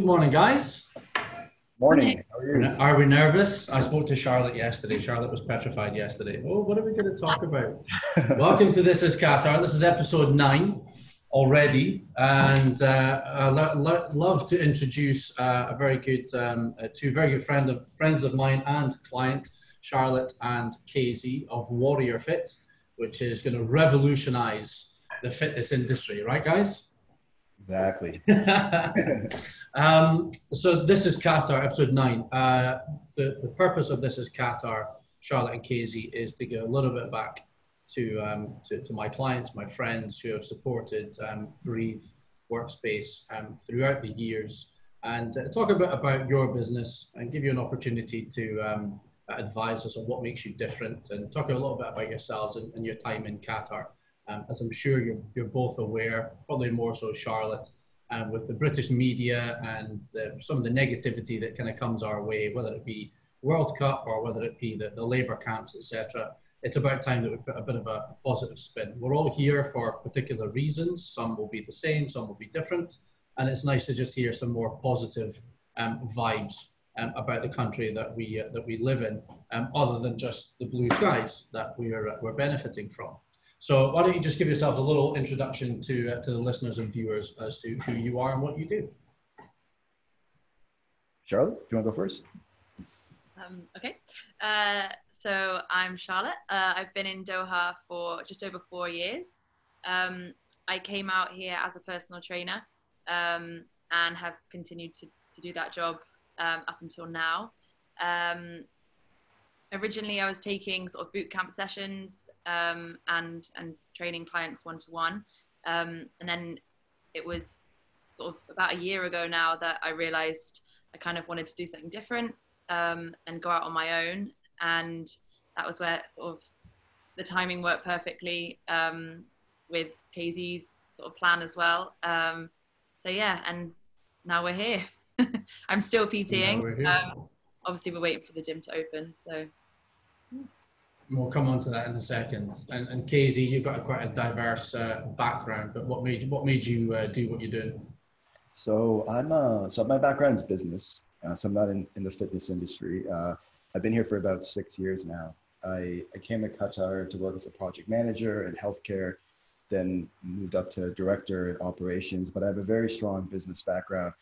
And we're live. Good morning, guys. Morning. How are you? Are we nervous? I spoke to Charlotte yesterday. Charlotte was petrified yesterday. Oh, what are we going to talk about? Welcome to This is Qatar. This is episode nine already. And uh, I'd lo- lo- love to introduce uh, a very good, um, uh, two very good friend of, friends of mine and client, Charlotte and Casey of Warrior Fit, which is going to revolutionize the fitness industry. Right, guys? Exactly. um, so this is Qatar, episode nine. Uh, the, the purpose of this is Qatar, Charlotte and Casey, is to give a little bit back to, um, to, to, my clients, my friends who have supported um, Breathe Workspace um, throughout the years and uh, talk a bit about your business and give you an opportunity to um, advise us on what makes you different and talk a little bit about yourselves and, and your time in Qatar. Um, as I'm sure you're, you're both aware, probably more so Charlotte, um, with the British media and the, some of the negativity that kind of comes our way, whether it be World Cup or whether it be the, the labour camps, etc. It's about time that we put a bit of a positive spin. We're all here for particular reasons. Some will be the same, some will be different, and it's nice to just hear some more positive um, vibes um, about the country that we uh, that we live in, um, other than just the blue skies that we are uh, we're benefiting from. So why don't you just give yourselves a little introduction to, uh, to the listeners and viewers as to who you are and what you do. Charlotte, do you want to go first? Um, okay. Uh, so I'm Charlotte. Uh, I've been in Doha for just over four years. Um, I came out here as a personal trainer um, and have continued to, to do that job um, up until now. Um, originally I was taking sort of boot camp sessions um, and and training clients one to one, and then it was sort of about a year ago now that I realised I kind of wanted to do something different um, and go out on my own, and that was where sort of the timing worked perfectly um, with Casey's sort of plan as well. Um, so yeah, and now we're here. I'm still PTing. Um, obviously, we're waiting for the gym to open, so We'll come on to that in a second. And, and Casey, you've got a quite a diverse uh, background, but what made what made you uh, do what you're doing? So I'm uh, so my background is business. Uh, so I'm not in, in the fitness industry. Uh, I've been here for about six years now. I, I came to Qatar to work as a project manager in healthcare, then moved up to director in operations. But I have a very strong business background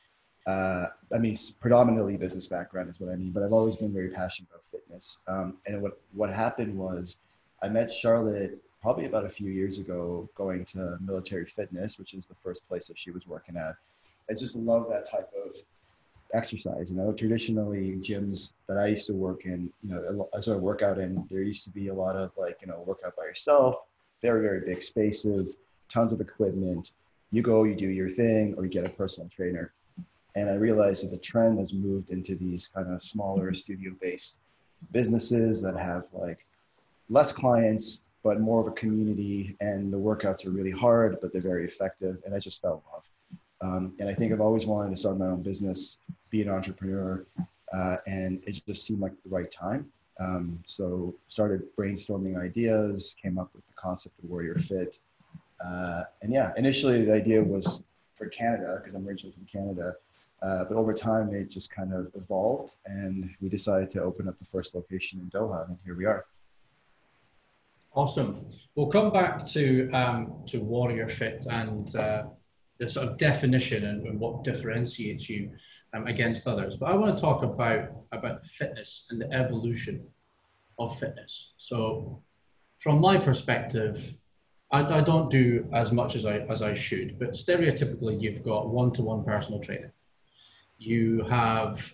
uh, I mean, predominantly business background is what I mean, but I've always been very passionate about fitness. Um, and what, what happened was I met Charlotte probably about a few years ago going to military fitness, which is the first place that she was working at. I just love that type of exercise. You know, traditionally gyms that I used to work in, you know, as I work out in, there used to be a lot of like, you know, workout by yourself, very, very big spaces, tons of equipment. You go, you do your thing, or you get a personal trainer. And I realized that the trend has moved into these kind of smaller studio based businesses that have like less clients, but more of a community. And the workouts are really hard, but they're very effective. And I just fell in love. Um, and I think I've always wanted to start my own business, be an entrepreneur, uh, and it just seemed like the right time. Um, so started brainstorming ideas, came up with the concept of Warrior Fit. Uh, and yeah, initially the idea was for Canada, because I'm originally from Canada, uh, but over time, it just kind of evolved, and we decided to open up the first location in Doha, and here we are. Awesome. We'll come back to um, to Warrior Fit and uh, the sort of definition and, and what differentiates you um, against others. But I want to talk about about fitness and the evolution of fitness. So, from my perspective, I, I don't do as much as I as I should. But stereotypically, you've got one to one personal training you have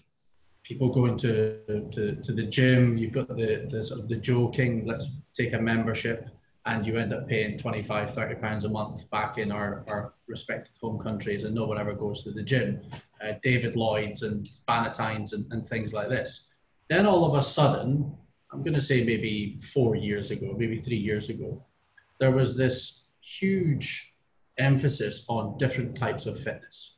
people going to, to, to the gym, you've got the, the sort of the joking, let's take a membership, and you end up paying 25, 30 pounds a month back in our, our respected home countries, and no one ever goes to the gym. Uh, David Lloyd's and Bannatynes and, and things like this. Then all of a sudden, I'm going to say maybe four years ago, maybe three years ago, there was this huge emphasis on different types of fitness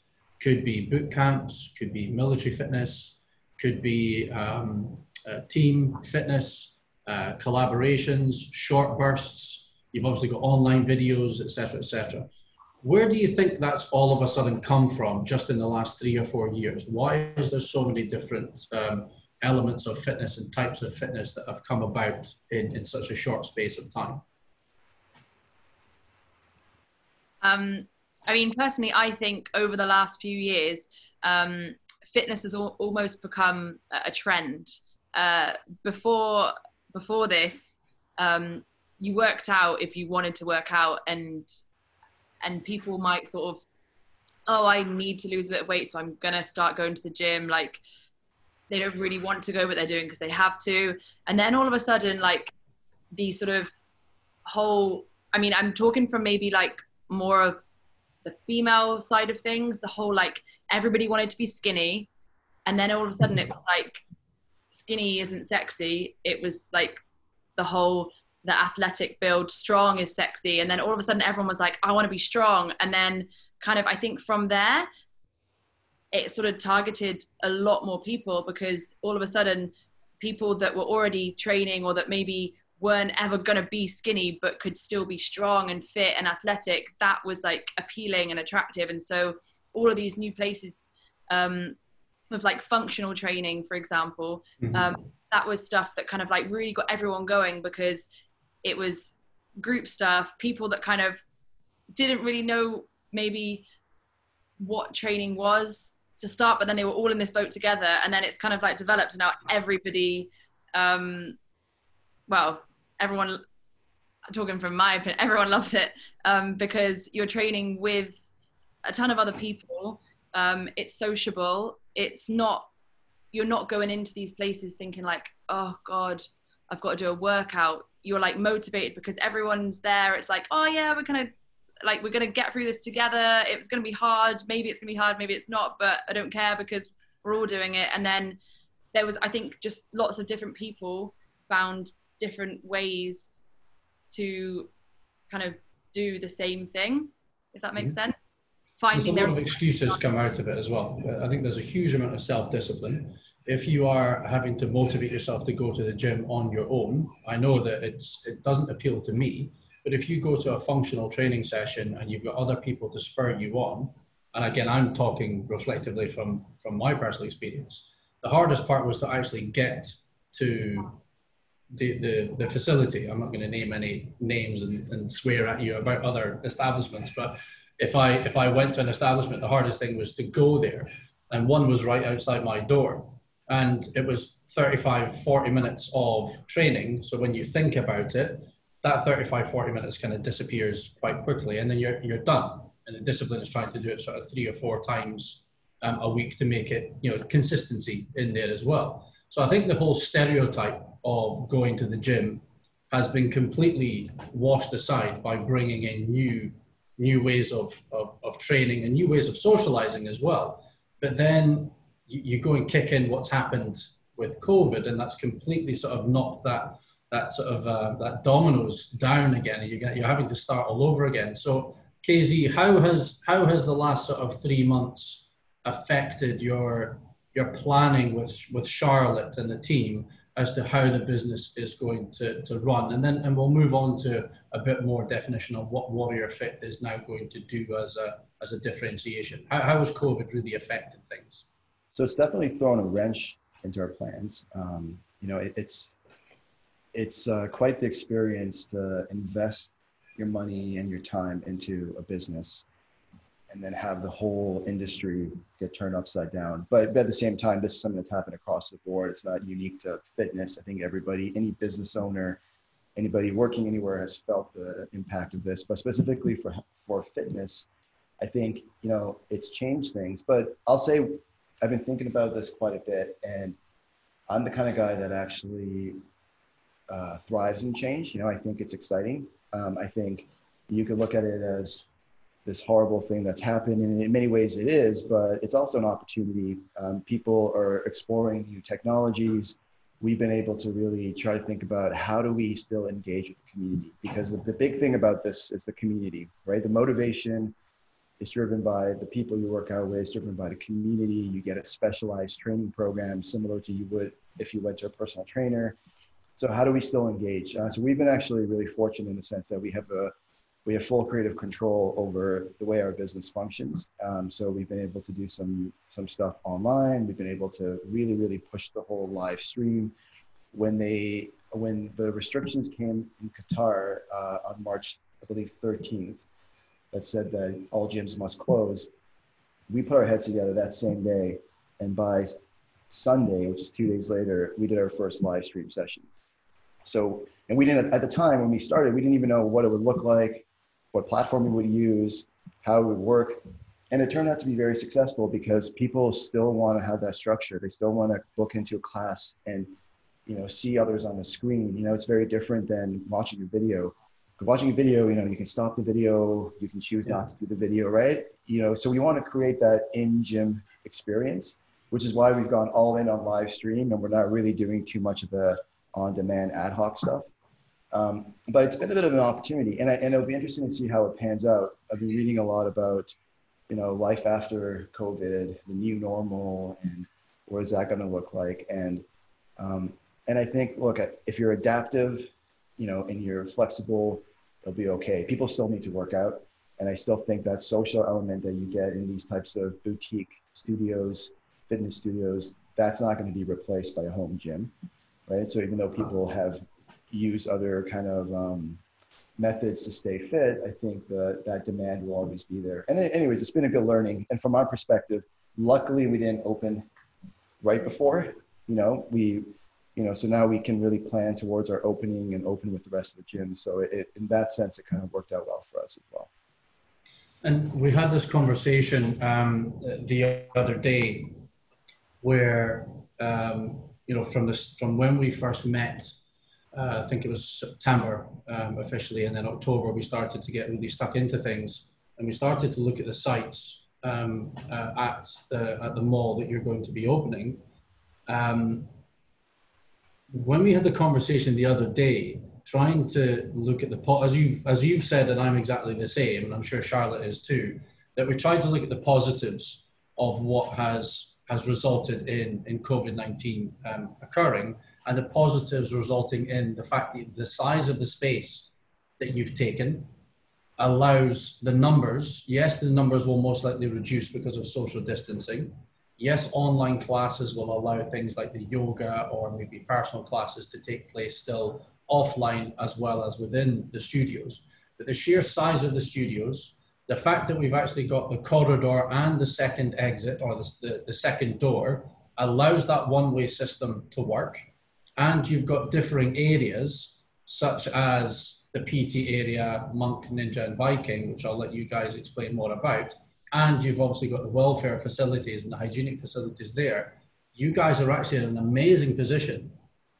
could be boot camps, could be military fitness, could be um, uh, team fitness, uh, collaborations, short bursts. You've obviously got online videos, etc., etc. Where do you think that's all of a sudden come from just in the last three or four years? Why is there so many different um, elements of fitness and types of fitness that have come about in, in such a short space of time? Um, I mean, personally, I think over the last few years, um, fitness has al- almost become a trend. Uh, before before this, um, you worked out if you wanted to work out, and and people might sort of, oh, I need to lose a bit of weight, so I'm gonna start going to the gym. Like they don't really want to go, but they're doing because they have to. And then all of a sudden, like the sort of whole. I mean, I'm talking from maybe like more of the female side of things. The whole like everybody wanted to be skinny, and then all of a sudden it was like skinny isn't sexy. It was like the whole the athletic build, strong is sexy, and then all of a sudden everyone was like, I want to be strong, and then kind of I think from there it sort of targeted a lot more people because all of a sudden people that were already training or that maybe weren't ever going to be skinny but could still be strong and fit and athletic that was like appealing and attractive and so all of these new places um, with like functional training for example mm-hmm. um, that was stuff that kind of like really got everyone going because it was group stuff people that kind of didn't really know maybe what training was to start, but then they were all in this boat together, and then it's kind of like developed. And now everybody, um, well, everyone, talking from my opinion, everyone loves it um, because you're training with a ton of other people. Um, it's sociable. It's not. You're not going into these places thinking like, oh God, I've got to do a workout. You're like motivated because everyone's there. It's like, oh yeah, we're kind of like we're gonna get through this together. It's gonna be hard. Maybe it's gonna be hard. Maybe it's not. But I don't care because we're all doing it. And then there was, I think, just lots of different people found different ways to kind of do the same thing. If that makes mm-hmm. sense. Finding there's a lot of excuses come out of it as well. I think there's a huge amount of self-discipline. If you are having to motivate yourself to go to the gym on your own, I know that it's it doesn't appeal to me but if you go to a functional training session and you've got other people to spur you on, and again, I'm talking reflectively from, from my personal experience, the hardest part was to actually get to the, the, the facility. I'm not going to name any names and, and swear at you about other establishments, but if I if I went to an establishment, the hardest thing was to go there. And one was right outside my door. And it was 35, 40 minutes of training. So when you think about it, that 35, 40 minutes kind of disappears quite quickly and then you're, you're done. And the discipline is trying to do it sort of three or four times um, a week to make it, you know, consistency in there as well. So I think the whole stereotype of going to the gym has been completely washed aside by bringing in new, new ways of, of, of training and new ways of socializing as well. But then you, you go and kick in what's happened with COVID, and that's completely sort of knocked that that sort of uh, that dominoes down again, and you get you're having to start all over again. So, Casey, how has how has the last sort of three months affected your your planning with with Charlotte and the team as to how the business is going to, to run? And then and we'll move on to a bit more definition of what Warrior Fit is now going to do as a as a differentiation. How, how has COVID really affected things? So it's definitely thrown a wrench into our plans. Um, you know, it, it's it's uh, quite the experience to invest your money and your time into a business and then have the whole industry get turned upside down. But, at the same time, this is something that's happened across the board. It's not unique to fitness. I think everybody, any business owner, anybody working anywhere has felt the impact of this. But specifically for for fitness, I think you know it's changed things. But I'll say I've been thinking about this quite a bit, and I'm the kind of guy that actually uh, thrives in change. You know, I think it's exciting. Um, I think you could look at it as this horrible thing that's happened, and in many ways it is, but it's also an opportunity. Um, people are exploring new technologies. We've been able to really try to think about how do we still engage with the community because the big thing about this is the community, right? The motivation is driven by the people you work out with, it's driven by the community. You get a specialized training program similar to you would if you went to a personal trainer so how do we still engage? Uh, so we've been actually really fortunate in the sense that we have a, we have full creative control over the way our business functions. Um, so we've been able to do some some stuff online. We've been able to really really push the whole live stream. When they when the restrictions came in Qatar uh, on March, I believe 13th, that said that all gyms must close, we put our heads together that same day, and by Sunday, which is two days later, we did our first live stream session. So, and we didn't at the time when we started, we didn't even know what it would look like, what platform we would use, how it would work. And it turned out to be very successful because people still want to have that structure. They still want to book into a class and you know see others on the screen. You know, it's very different than watching a video. Watching a video, you know, you can stop the video, you can choose yeah. not to do the video, right? You know, so we want to create that in gym experience, which is why we've gone all in on live stream and we're not really doing too much of the on demand ad hoc stuff. Um, but it's been a bit of an opportunity, and, I, and it'll be interesting to see how it pans out. I've been reading a lot about, you know, life after COVID, the new normal, and what is that going to look like? And um, and I think, look, if you're adaptive, you know, and you're flexible, it'll be okay. People still need to work out, and I still think that social element that you get in these types of boutique studios, fitness studios, that's not going to be replaced by a home gym, right? So even though people have use other kind of um, methods to stay fit, I think that that demand will always be there. And anyways, it's been a good learning. And from our perspective, luckily we didn't open right before, you know, we, you know, so now we can really plan towards our opening and open with the rest of the gym. So it, it in that sense, it kind of worked out well for us as well. And we had this conversation um, the other day where, um, you know, from this, from when we first met uh, I think it was September um, officially, and then October we started to get really stuck into things, and we started to look at the sites um, uh, at the at the mall that you're going to be opening. Um, when we had the conversation the other day, trying to look at the po- as you've as you've said, and I'm exactly the same, and I'm sure Charlotte is too, that we tried to look at the positives of what has has resulted in in COVID nineteen um, occurring and the positives resulting in the fact that the size of the space that you've taken allows the numbers, yes, the numbers will most likely reduce because of social distancing. Yes, online classes will allow things like the yoga or maybe personal classes to take place still offline as well as within the studios. But the sheer size of the studios, the fact that we've actually got the corridor and the second exit or the, the, the second door allows that one way system to work and you've got differing areas such as the PT area, Monk, Ninja, and Viking, which I'll let you guys explain more about. And you've obviously got the welfare facilities and the hygienic facilities there. You guys are actually in an amazing position,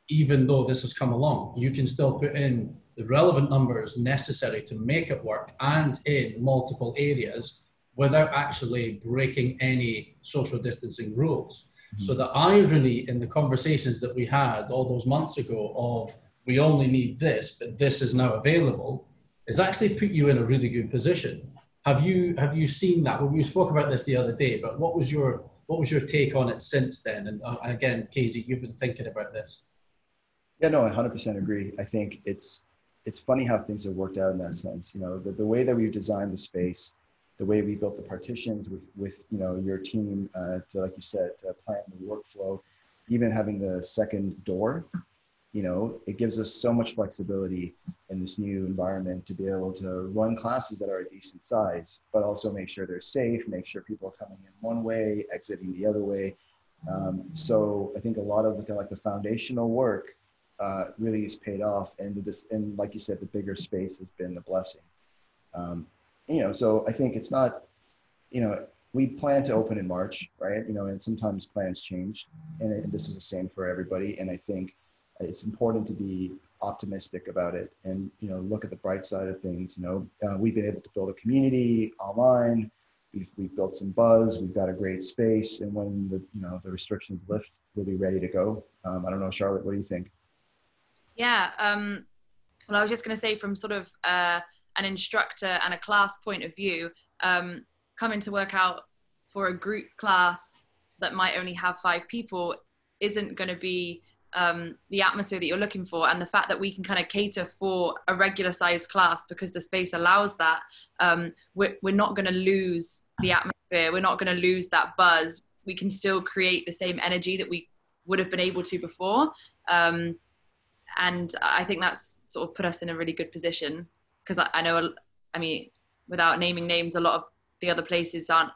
even though this has come along. You can still put in the relevant numbers necessary to make it work and in multiple areas without actually breaking any social distancing rules. So the irony in the conversations that we had all those months ago of we only need this, but this is now available, is actually put you in a really good position. Have you have you seen that? Well, we spoke about this the other day, but what was your what was your take on it since then? And uh, again, Casey, you've been thinking about this. Yeah, no, I 100% agree. I think it's it's funny how things have worked out in that sense. You know, the, the way that we've designed the space the way we built the partitions with, with you know, your team uh, to, like you said, to plan the workflow, even having the second door, you know, it gives us so much flexibility in this new environment to be able to run classes that are a decent size, but also make sure they're safe, make sure people are coming in one way, exiting the other way. Um, so I think a lot of the, like the foundational work uh, really is paid off, and this, and like you said, the bigger space has been a blessing. Um, you know, so I think it's not, you know, we plan to open in March, right? You know, and sometimes plans change, and, it, and this is the same for everybody. And I think it's important to be optimistic about it and you know look at the bright side of things. You know, uh, we've been able to build a community online. We've, we've built some buzz. We've got a great space, and when the you know the restrictions lift, we'll be ready to go. Um, I don't know, Charlotte, what do you think? Yeah. Um, well, I was just going to say from sort of. Uh, an instructor and a class point of view, um, coming to work out for a group class that might only have five people isn't going to be um, the atmosphere that you're looking for. And the fact that we can kind of cater for a regular sized class because the space allows that um, we're, we're not going to lose the atmosphere. We're not going to lose that buzz. We can still create the same energy that we would have been able to before. Um, and i think that's sort of put us in a really good position because I, I know i mean without naming names a lot of the other places aren't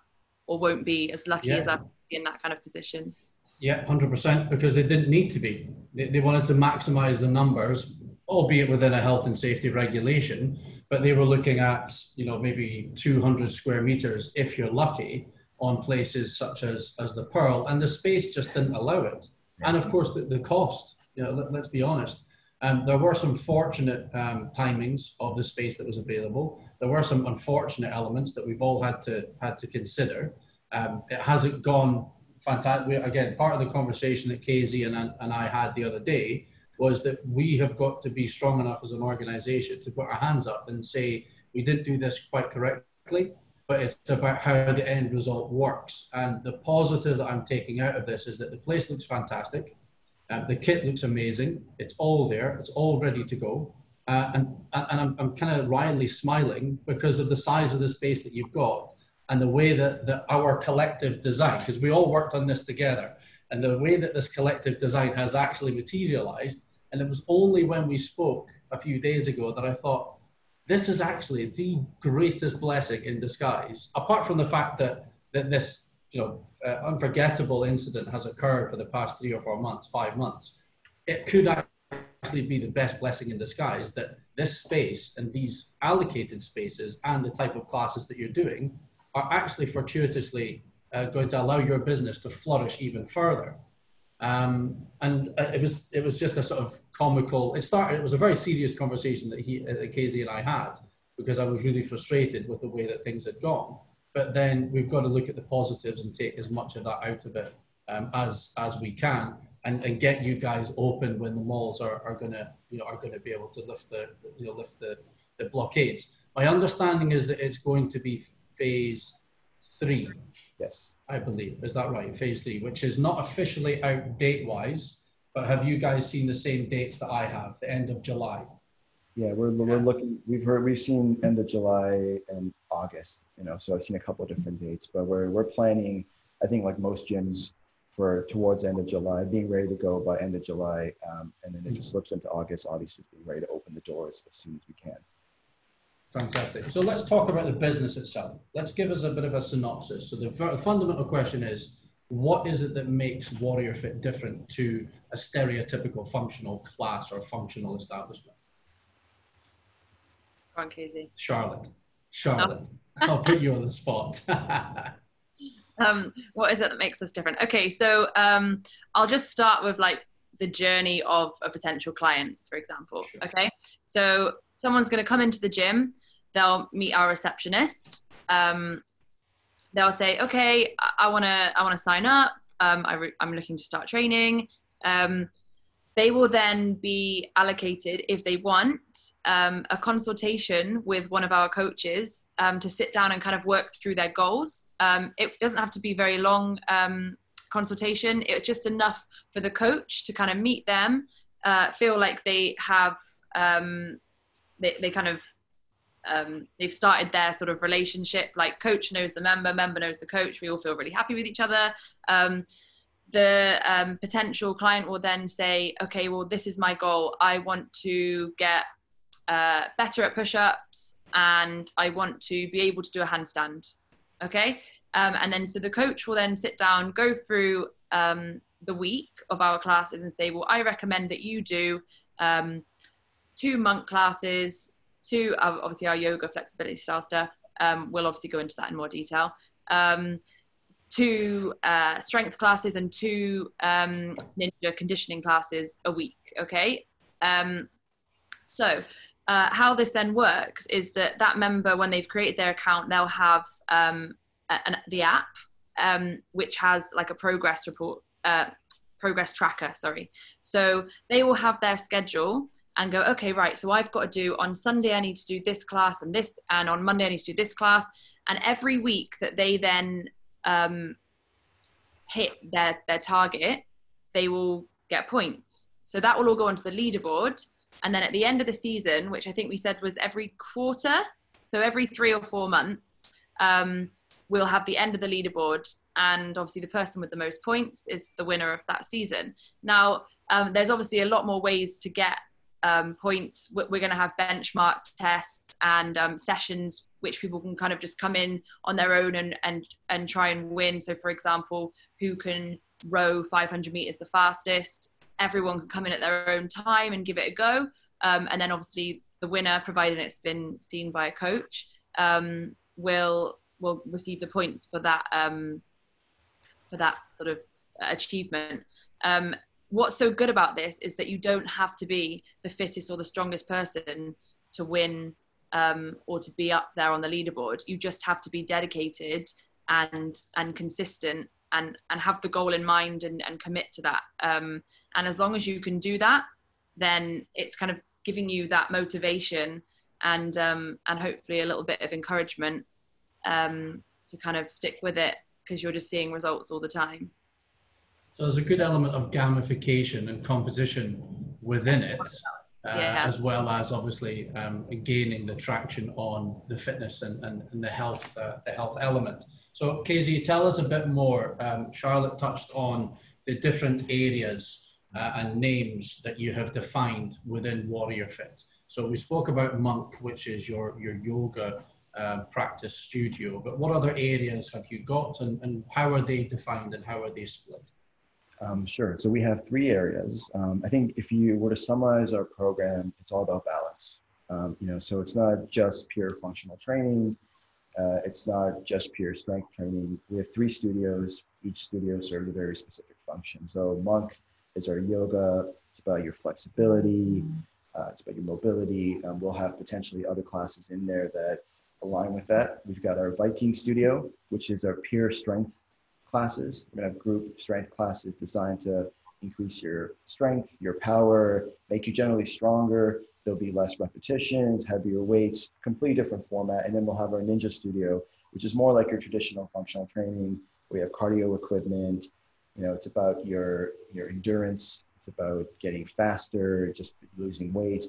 or won't be as lucky Yeah. as us in that kind of position Yeah, hundred percent, because they didn't need to be. They, they wanted to maximise the numbers, albeit within a health and safety regulation. But they were looking at, you know, maybe two hundred square meters, if you're lucky, on places such as as the Pearl, and the space just didn't allow it. And of course, the, the cost. You know, let, let's be honest. Um, there were some fortunate um, timings of the space that was available. There were some unfortunate elements that we've all had to had to consider. Um, it hasn't gone fantastic. Again, part of the conversation that Casey and, and I had the other day was that we have got to be strong enough as an organization to put our hands up and say, we didn't do this quite correctly, but it's about how the end result works. And the positive that I'm taking out of this is that the place looks fantastic. Um, the kit looks amazing. It's all there. It's all ready to go. Uh, and and I'm, I'm kind of wryly smiling because of the size of the space that you've got and the way that, that our collective design, because we all worked on this together, and the way that this collective design has actually materialized. And it was only when we spoke a few days ago that I thought, this is actually the greatest blessing in disguise, apart from the fact that, that this you know, uh, unforgettable incident has occurred for the past three or four months, five months. It could actually be the best blessing in disguise that this space and these allocated spaces and the type of classes that you're doing are actually fortuitously uh, going to allow your business to flourish even further. Um, and uh, it was it was just a sort of comical. It started. It was a very serious conversation that he, uh, Casey and I had because I was really frustrated with the way that things had gone. But then we've got to look at the positives and take as much of that out of it um, as as we can, and, and get you guys open when the malls are, are gonna you know are gonna be able to lift the you know lift the, the blockades. My understanding is that it's going to be phase three. Yes. I believe. Is that right? Phase three, which is not officially out date wise, but have you guys seen the same dates that I have, the end of July? Yeah, we're, we're looking, we've heard, we've seen end of July and August, you know, so I've seen a couple of different dates, but we're, we're planning, I think like most gyms for towards the end of July, being ready to go by end of July. Um, and then if it slips into August, obviously just being ready to open the doors as soon as we can. Fantastic. So let's talk about the business itself. Let's give us a bit of a synopsis. So the fu- fundamental question is, what is it that makes Warrior Fit different to a stereotypical functional class or functional establishment? Go on, Casey. Charlotte. Charlotte. I'll put you on the spot. um, what is it that makes us different? Okay, so um, I'll just start with like the journey of a potential client, for example. Sure. Okay, so someone's going to come into the gym, they'll meet our receptionist. Um, they'll say, "Okay, I want to, I want to sign up. Um, I re- I'm looking to start training." Um, they will then be allocated, if they want, um, a consultation with one of our coaches um, to sit down and kind of work through their goals. Um, it doesn't have to be very long um, consultation. It's just enough for the coach to kind of meet them, uh, feel like they have, um, they, they kind of, um, they've started their sort of relationship. Like coach knows the member, member knows the coach. We all feel really happy with each other. Um, the um, potential client will then say, okay, well, this is my goal. I want to get uh, better at push ups and I want to be able to do a handstand. Okay. Um, and then so the coach will then sit down, go through um, the week of our classes and say, well, I recommend that you do um, two monk classes, two, obviously, our yoga flexibility style stuff. Um, we'll obviously go into that in more detail. Um, two uh, strength classes and two um, ninja conditioning classes a week. Okay. Um, so, uh, how this then works is that that member, when they've created their account, they'll have um, an, the app, um, which has like a progress report, uh, progress tracker. Sorry. So they will have their schedule and go, okay, right. So I've got to do on Sunday, I need to do this class and this, and on Monday, I need to do this class. And every week that they then um, hit their their target, they will get points. So that will all go onto the leaderboard. And then at the end of the season, which I think we said was every quarter, so every three or four months, um, we'll have the end of the leaderboard. And obviously, the person with the most points is the winner of that season. Now, um, there's obviously a lot more ways to get um, points. We're going to have benchmark tests and um, sessions which people can kind of just come in on their own and and and try and win. So, for example, who can row 500 meters the fastest? Everyone can come in at their own time and give it a go. Um, and then, obviously, the winner, provided it's been seen by a coach, um, will will receive the points for that um, for that sort of achievement. Um, what's so good about this is that you don't have to be the fittest or the strongest person to win um, or to be up there on the leaderboard. You just have to be dedicated and and consistent and and have the goal in mind and, and commit to that. Um, and as long as you can do that, then it's kind of giving you that motivation and um, and hopefully a little bit of encouragement um, to kind of stick with it because you're just seeing results all the time. So there's a good element of gamification and composition within it uh, yeah. as well as obviously um, gaining the traction on the fitness and, and, and the health uh, the health element. So Casey, tell us a bit more. Um, Charlotte touched on the different areas uh, and names that you have defined within Warrior Fit. So we spoke about Monk, which is your your yoga uh, practice studio. But what other areas have you got, and, and how are they defined, and how are they split? Um, sure. So we have three areas. Um, I think if you were to summarize our program, it's all about balance. Um, you know, so it's not just pure functional training. Uh, it's not just pure strength training. We have three studios. Each studio serves a very specific function. So Monk is our yoga. It's about your flexibility. Uh, it's about your mobility. Um, we'll have potentially other classes in there that align with that. We've got our Viking studio, which is our pure strength classes. We're gonna have group strength classes designed to increase your strength, your power, make you generally stronger. There'll be less repetitions, heavier weights, completely different format. And then we'll have our Ninja Studio, which is more like your traditional functional training. We have cardio equipment. You know, it's about your your endurance. It's about getting faster, just losing weight.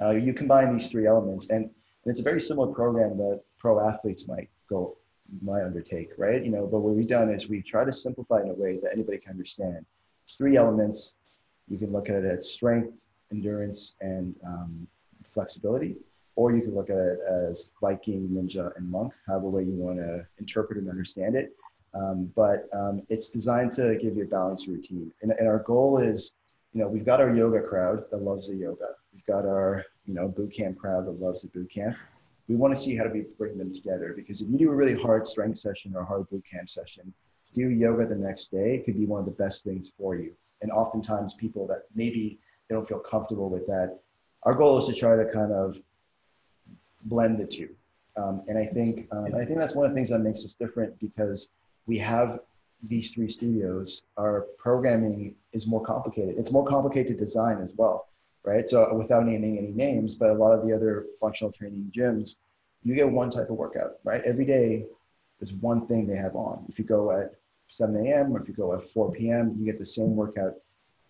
Uh, you combine these three elements, and, and it's a very similar program that pro athletes might go my undertake, right? You know, but what we've done is we try to simplify in a way that anybody can understand. It's three elements. You can look at it as strength, endurance, and um, flexibility, or you can look at it as Viking, Ninja, and Monk, however way you want to interpret and understand it. Um, but um, it's designed to give you a balanced routine. And, and our goal is, you know, we've got our yoga crowd that loves the yoga. We've got our, you know, boot camp crowd that loves the boot camp we want to see how do we bring them together because if you do a really hard strength session or a hard boot camp session do yoga the next day could be one of the best things for you. And oftentimes people that maybe they don't feel comfortable with that our goal is to try to kind of blend the two. Um, and i think um, i think that's one of the things that makes us different because we have these three studios our programming is more complicated. It's more complicated to design as well right? So without naming any names, but a lot of the other functional training gyms, you get one type of workout, right? Every day, there's one thing they have on. If you go at 7 a.m. or if you go at 4 p.m., you get the same workout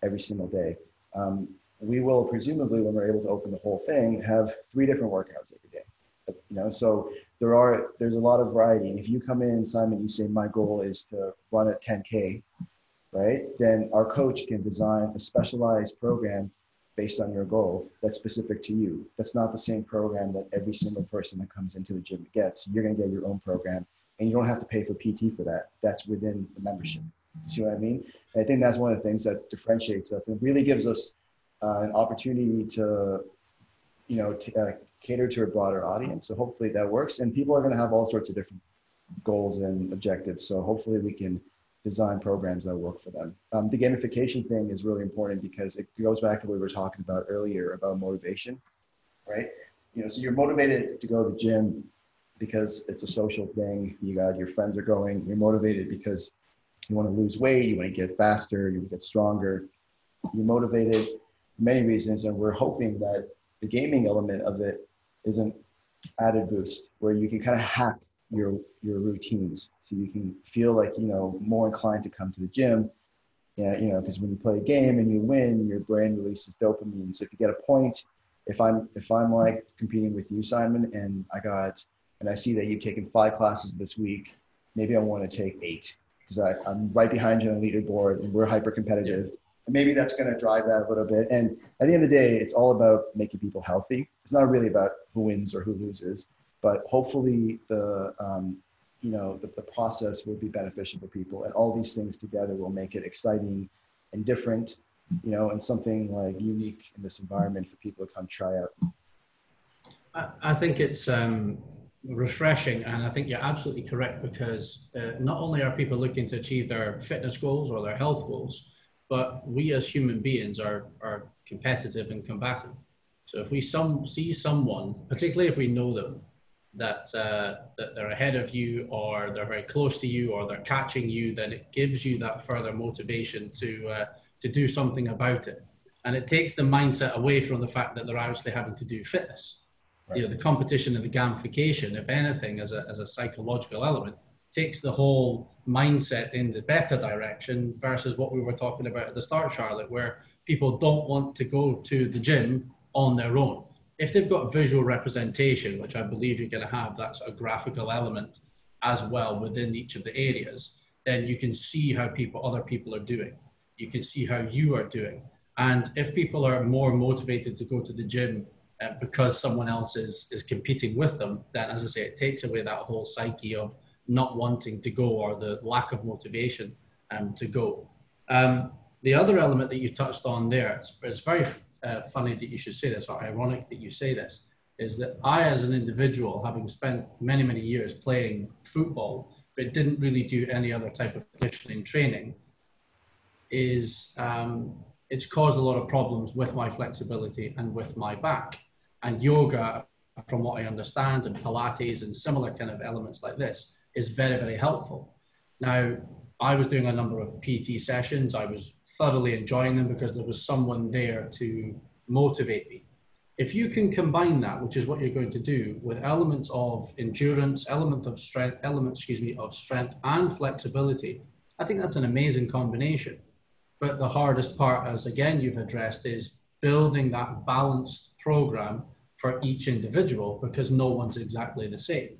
every single day. Um, we will presumably, when we're able to open the whole thing, have three different workouts every day. You know, so there are there's a lot of variety. And if you come in, Simon, you say my goal is to run a 10k, right? Then our coach can design a specialized program based on your goal that's specific to you. That's not the same program that every single person that comes into the gym gets. You're going to get your own program and you don't have to pay for PT for that. That's within the membership. See what I mean? And I think that's one of the things that differentiates us and really gives us uh, an opportunity to, you know, t- uh, cater to a broader audience. So hopefully that works. And people are going to have all sorts of different goals and objectives. So hopefully we can design programs that work for them. Um, the gamification thing is really important because it goes back to what we were talking about earlier about motivation, right? You know, so you're motivated to go to the gym because it's a social thing. You got your friends are going. You're motivated because you want to lose weight. You want to get faster. You want to get stronger. You're motivated for many reasons, and we're hoping that the gaming element of it is an added boost where you can kind of hack your your routines so you can feel like you know more inclined to come to the gym Yeah, you know, because when you play a game and you win, your brain releases dopamine. So if you get a point, if I'm if I'm like competing with you, Simon, and I got and I see that you've taken five classes this week, maybe I want to take eight because I'm right behind you on the leaderboard and we're hyper competitive. Yeah. Maybe that's going to drive that a little bit. And at the end of the day, it's all about making people healthy. It's not really about who wins or who loses, but hopefully the um, you know the, the process will be beneficial for people, and all these things together will make it exciting and different, you know, and something like unique in this environment for people to come try out. I, I think it's um, refreshing. And I think you're absolutely correct because uh, not only are people looking to achieve their fitness goals or their health goals, but we as human beings are, are competitive and combative. So if we some, see someone, particularly if we know them, that, uh, that they're ahead of you or they're very close to you or they're catching you, then it gives you that further motivation to, uh, to do something about it. And it takes the mindset away from the fact that they're actually having to do fitness Right. You know, the competition and the gamification, if anything, as a, as a psychological element, takes the whole mindset in the better direction versus what we were talking about at the start, Charlotte, where people don't want to go to the gym on their own. If they've got visual representation, which I believe you're going to have, that's a graphical element as well within each of the areas, then you can see how people, other people are doing. You can see how you are doing. And if people are more motivated to go to the gym uh, because someone else is is competing with them, then as I say, it takes away that whole psyche of not wanting to go or the lack of motivation um, to go. Um, the other element that you touched on there, it's, it's very uh, funny that you should say this, or ironic that you say this, is that I, as an individual, having spent many, many years playing football, but didn't really do any other type of conditioning training, is um, it's caused a lot of problems with my flexibility and with my back. And yoga, from what I understand, and Pilates and similar kind of elements like this is very, very helpful. Now, I was doing a number of PT sessions. I was thoroughly enjoying them because there was someone there to motivate me. If you can combine that, which is what you're going to do, with elements of endurance, element of strength, element, excuse me, of strength and flexibility, I think that's an amazing combination. But the hardest part, as again you've addressed, is building that balanced program for each individual because no one's exactly the same.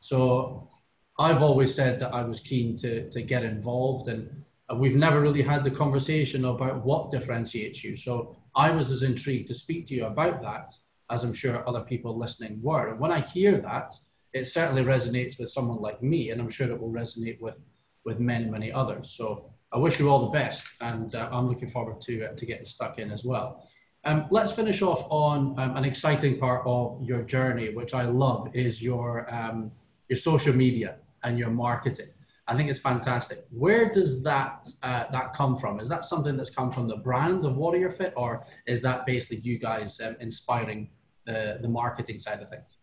So I've always said that I was keen to, to get involved and we've never really had the conversation about what differentiates you. So I was as intrigued to speak to you about that as I'm sure other people listening were. And when I hear that, it certainly resonates with someone like me, and I'm sure it will resonate with, with many, many others. So I wish you all the best, and uh, I'm looking forward to, uh, to getting stuck in as well. Um, let's finish off on um, an exciting part of your journey, which I love, is your um, your social media and your marketing. I think it's fantastic. Where does that uh, that come from? Is that something that's come from the brand of Warrior Fit, or is that basically you guys um, inspiring the the marketing side of things?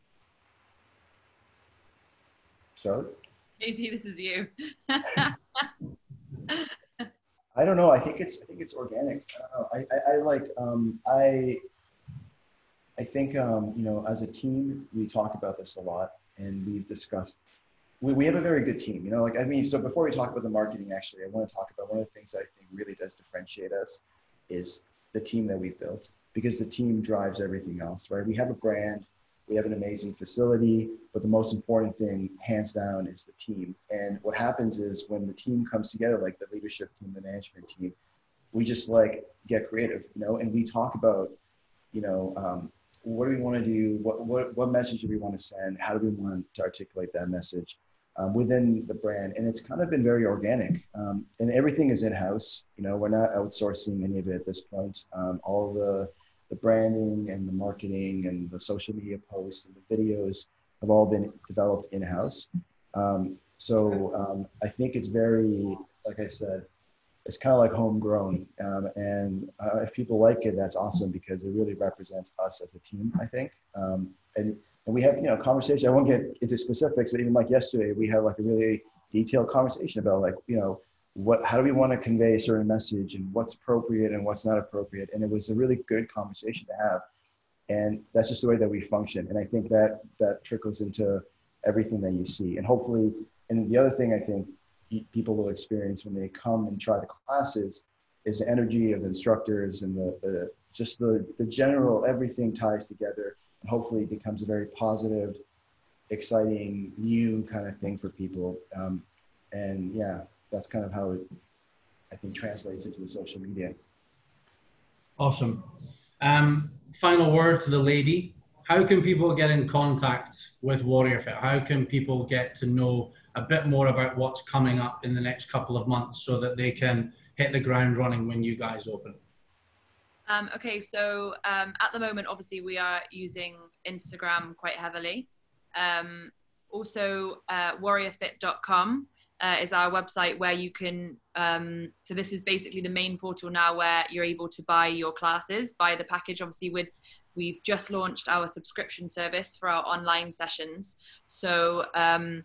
Charlotte. Casey, this is you. I don't know. I think it's I think it's organic. I, I, I, like um, I I think um, you know as a team we talk about this a lot and we've discussed. We, we have a very good team. You know, like I mean, so before we talk about the marketing, actually, I want to talk about one of the things that I think really does differentiate us is the team that we've built because the team drives everything else. Right? We have a brand we have an amazing facility, but the most important thing, hands down, is the team. And what happens is when the team comes together, like the leadership team, the management team, we just like get creative, you know, and we talk about, you know, um, what do we want to do? What, what, what message do we want to send? How do we want to articulate that message um, within the brand? And it's kind of been very organic. Um, and everything is in house. You know, we're not outsourcing any of it at this point. Um, all the the branding and the marketing and the social media posts and the videos have all been developed in house. Um, so um, I think it's very, like I said, it's kind of like homegrown. Um, and uh, if people like it, that's awesome because it really represents us as a team, I think. Um, and, and we have, you know, conversation. I won't get into specifics, but even like yesterday, we had like a really detailed conversation about like, you know, what how do we want to convey a certain message and what's appropriate and what's not appropriate? And it was a really good conversation to have. And that's just the way that we function. And i think that that trickles into everything that you see. And hopefully and the other thing i think people will experience when they come and try the classes is the energy of instructors and the, the just the, the general everything ties together hopefully becomes a very positive, exciting, new kind of thing for people. Um, and yeah, that's kind of how it, I think, translates into the social media. Awesome. Um, final word to the lady. How can people get in contact with Warrior Fit? How can people get to know a bit more about what's coming up in the next couple of months so that they can hit the ground running when you guys open? Um, okay, so um, at the moment, obviously, we are using Instagram quite heavily. Um, also, uh, warriorfit.com uh, is our website where you can. Um, so this is basically the main portal now where you're able to buy your classes, buy the package. Obviously, with we've just launched our subscription service for our online sessions. So um,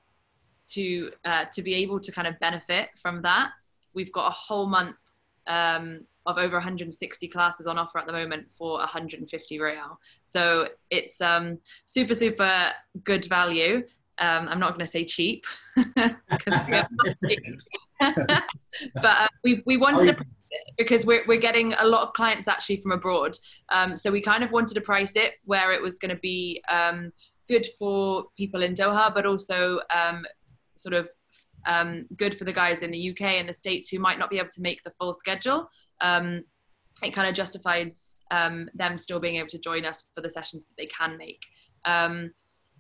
to uh, to be able to kind of benefit from that, we've got a whole month um, of over 160 classes on offer at the moment for 150 riyal. So it's um, super, super good value. Um, I'm not going to say cheap because we but uh, we, we wanted to because we're, we're getting a lot of clients actually from abroad. Um, so we kind of wanted to price it where it was going to be um, good for people in Doha, but also um, sort of um, good for the guys in the UK and the States who might not be able to make the full schedule. Um, it kind of justifies um, them still being able to join us for the sessions that they can make. Um,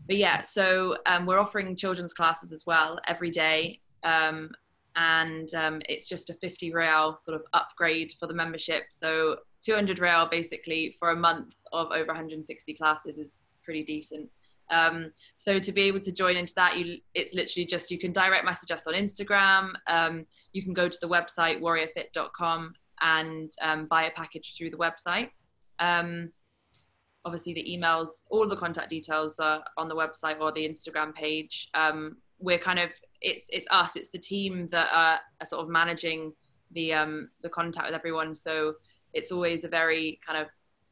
but yeah, so um, we're offering children's classes as well every day. Um, and it's just a 50 riyal sort of upgrade for the membership. So 200 riyal basically for a month of over 160 classes is pretty decent. Um, so to be able to join into that, you, it's literally just you can direct message us on Instagram. Um, you can go to the website warriorfit.com and um, buy a package through the website. Um, obviously, the emails, all the contact details are on the website or the Instagram page. Um, we're kind of it's it's us, it's the team that are, are sort of managing the um, the contact with everyone. So it's always a very kind of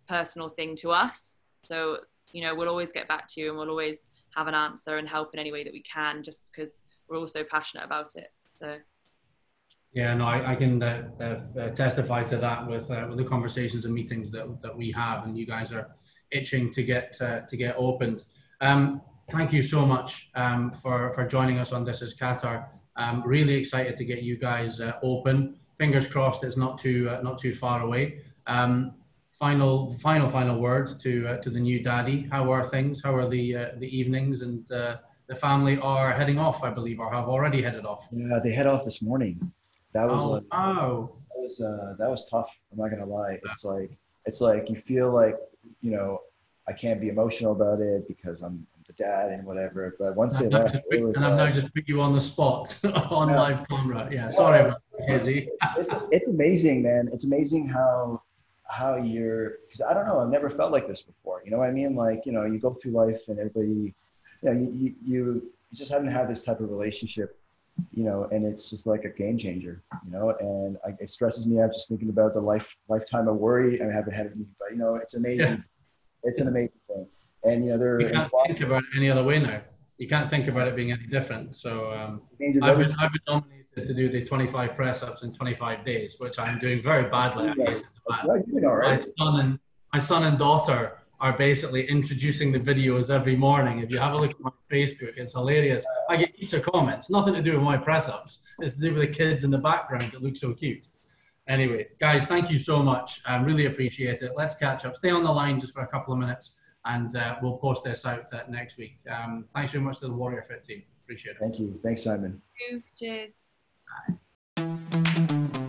personal thing to us. So you know, we'll always get back to you and we'll always have an answer and help in any way that we can, just because we're all so passionate about it. So. Yeah, no, I, I can uh, uh, uh, testify to that with uh, with the conversations and meetings that, that we have, and you guys are itching to get uh, to get opened. Um, thank you so much um, for for joining us on This Is Qatar. I'm really excited to get you guys uh, open. Fingers crossed, it's not too not too far away. Um, final final final word to uh, to the new daddy. How are things? How are the uh, the evenings? And uh, the family are heading off i believe or have already headed off. Yeah they head off this morning. That was oh, like wow. that was uh, that was tough. I'm not gonna lie. It's like it's like you feel like you know i can't be emotional about it because i'm the dad and whatever. But once they left it was and i'm now just put you on the spot on yeah. live camera. Yeah sorry it's, it's, it's, it's amazing man. It's amazing how how you're because I don't know I've never felt like this before. You know what I mean? Like you know you go through life and everybody, you know you you, you just haven't had this type of relationship, you know, and it's just like a game changer. You know, and I, it stresses me out just thinking about the life lifetime of worry I haven't had it, but you know it's amazing. Yeah. It's an amazing thing, and you know they're. You can't think about it any other way now. You can't think about it being any different. So um, I've been, I've been nominated to do the 25 press ups in 25 days, which I'm doing very badly. Yes, My son and my son and daughter are basically introducing the videos every morning. If you have a look at my Facebook, it's hilarious. I get heaps of comments, nothing to do with my press ups. It's to do with the kids in the background that look so cute. Anyway, guys, thank you so much. I really appreciate it. Let's catch up. Stay on the line just for a couple of minutes and uh, we'll post this out uh, next week. Um, thanks very much to the Warrior Fit team. Appreciate it. Thank you. Thanks, Simon. Thank you. Cheers. Bye.